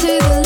to the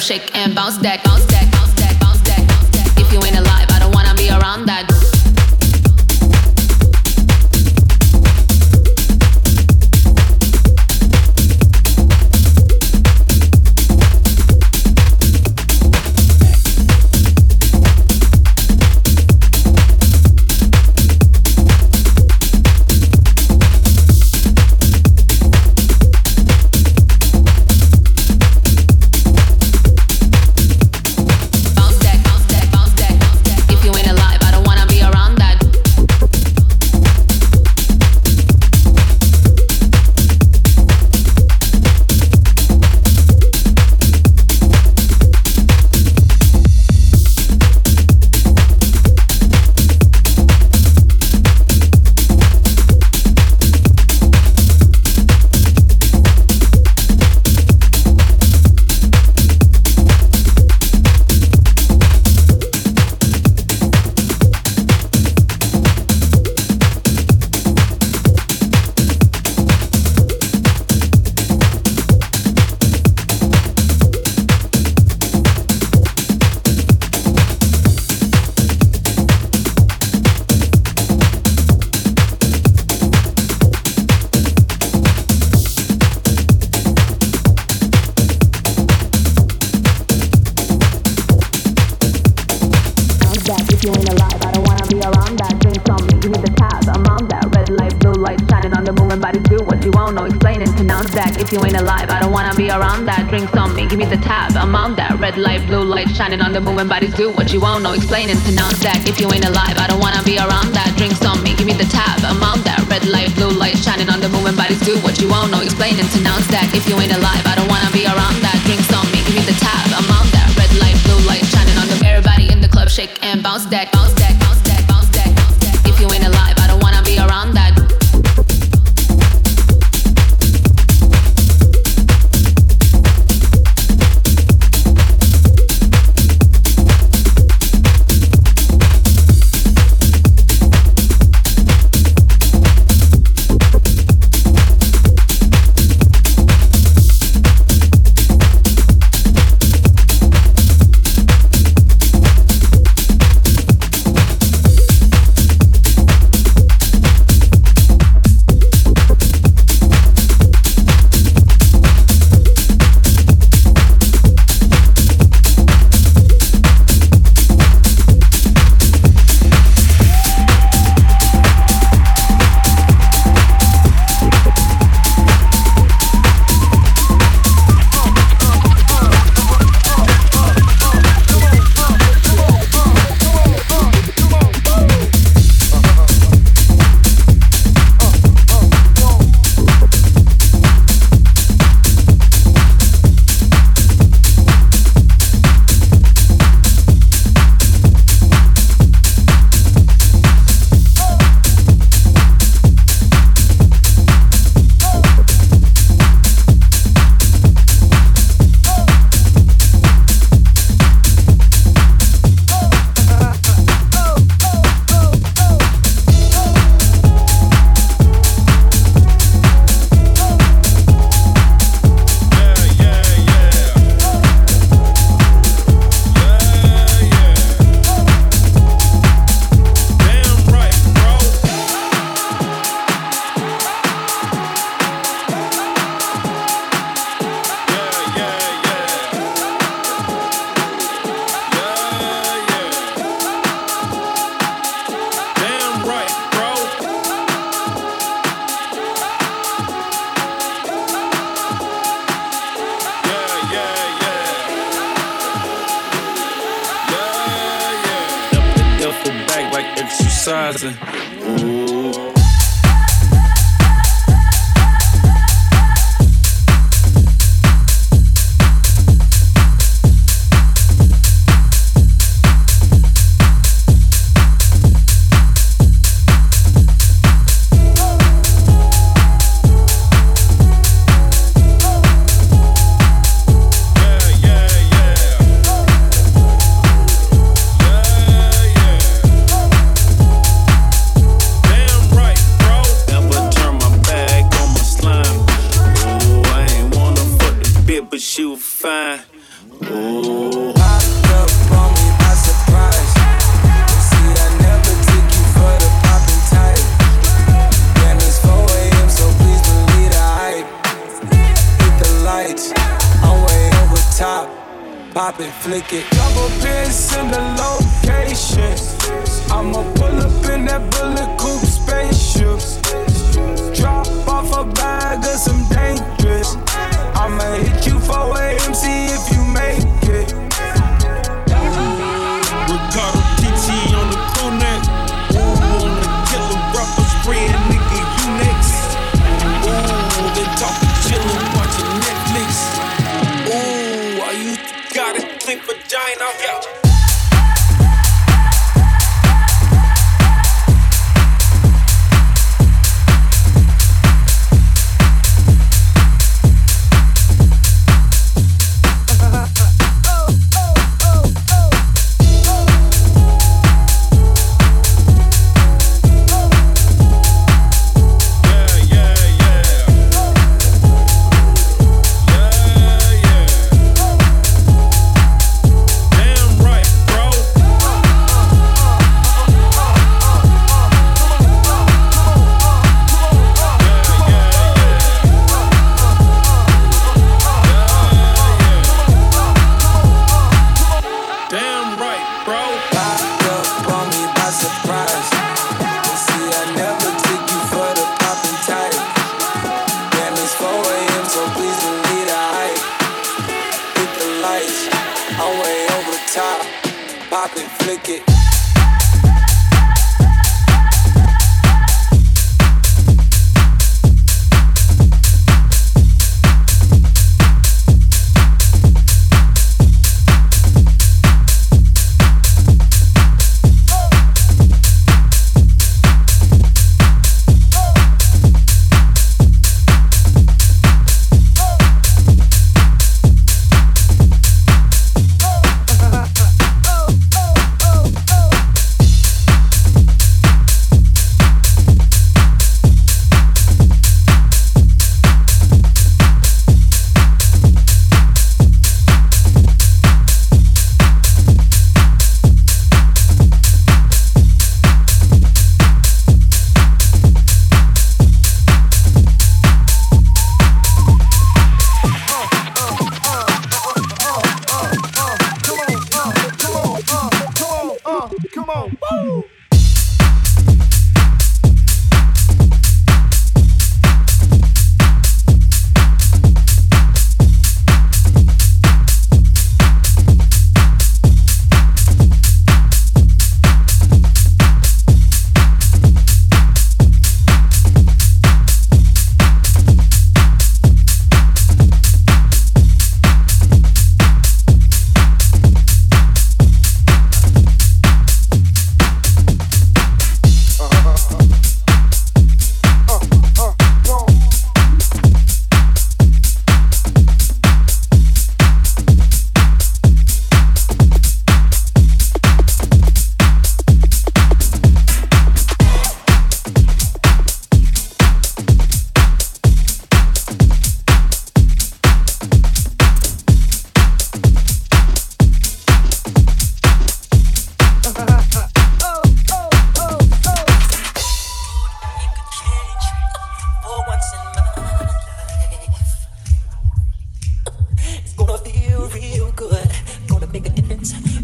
shake and bounce that, bounce be around that. Drinks on me, give me the tab. I'm on that red light, blue light shining on the moving bodies. Do what you want, no explaining. Pronounce that if you ain't alive. I don't wanna be around that. Drinks on me, give me the tab. I'm on that red light, blue light shining on the moving bodies. Do what you want, no explaining. Pronounce that if you ain't alive. I don't wanna be around that. Drinks on me, give me the tab. I'm on that red light, blue light shining on the. Everybody in the club shake and bounce that, bounce lights. I'm way over top. Pop it, flick it. Double pins in the location. I'ma pull up in that bullet coupe spaceship. Drop off a bag of some dangerous. I'ma hit you for a MC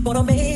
But I make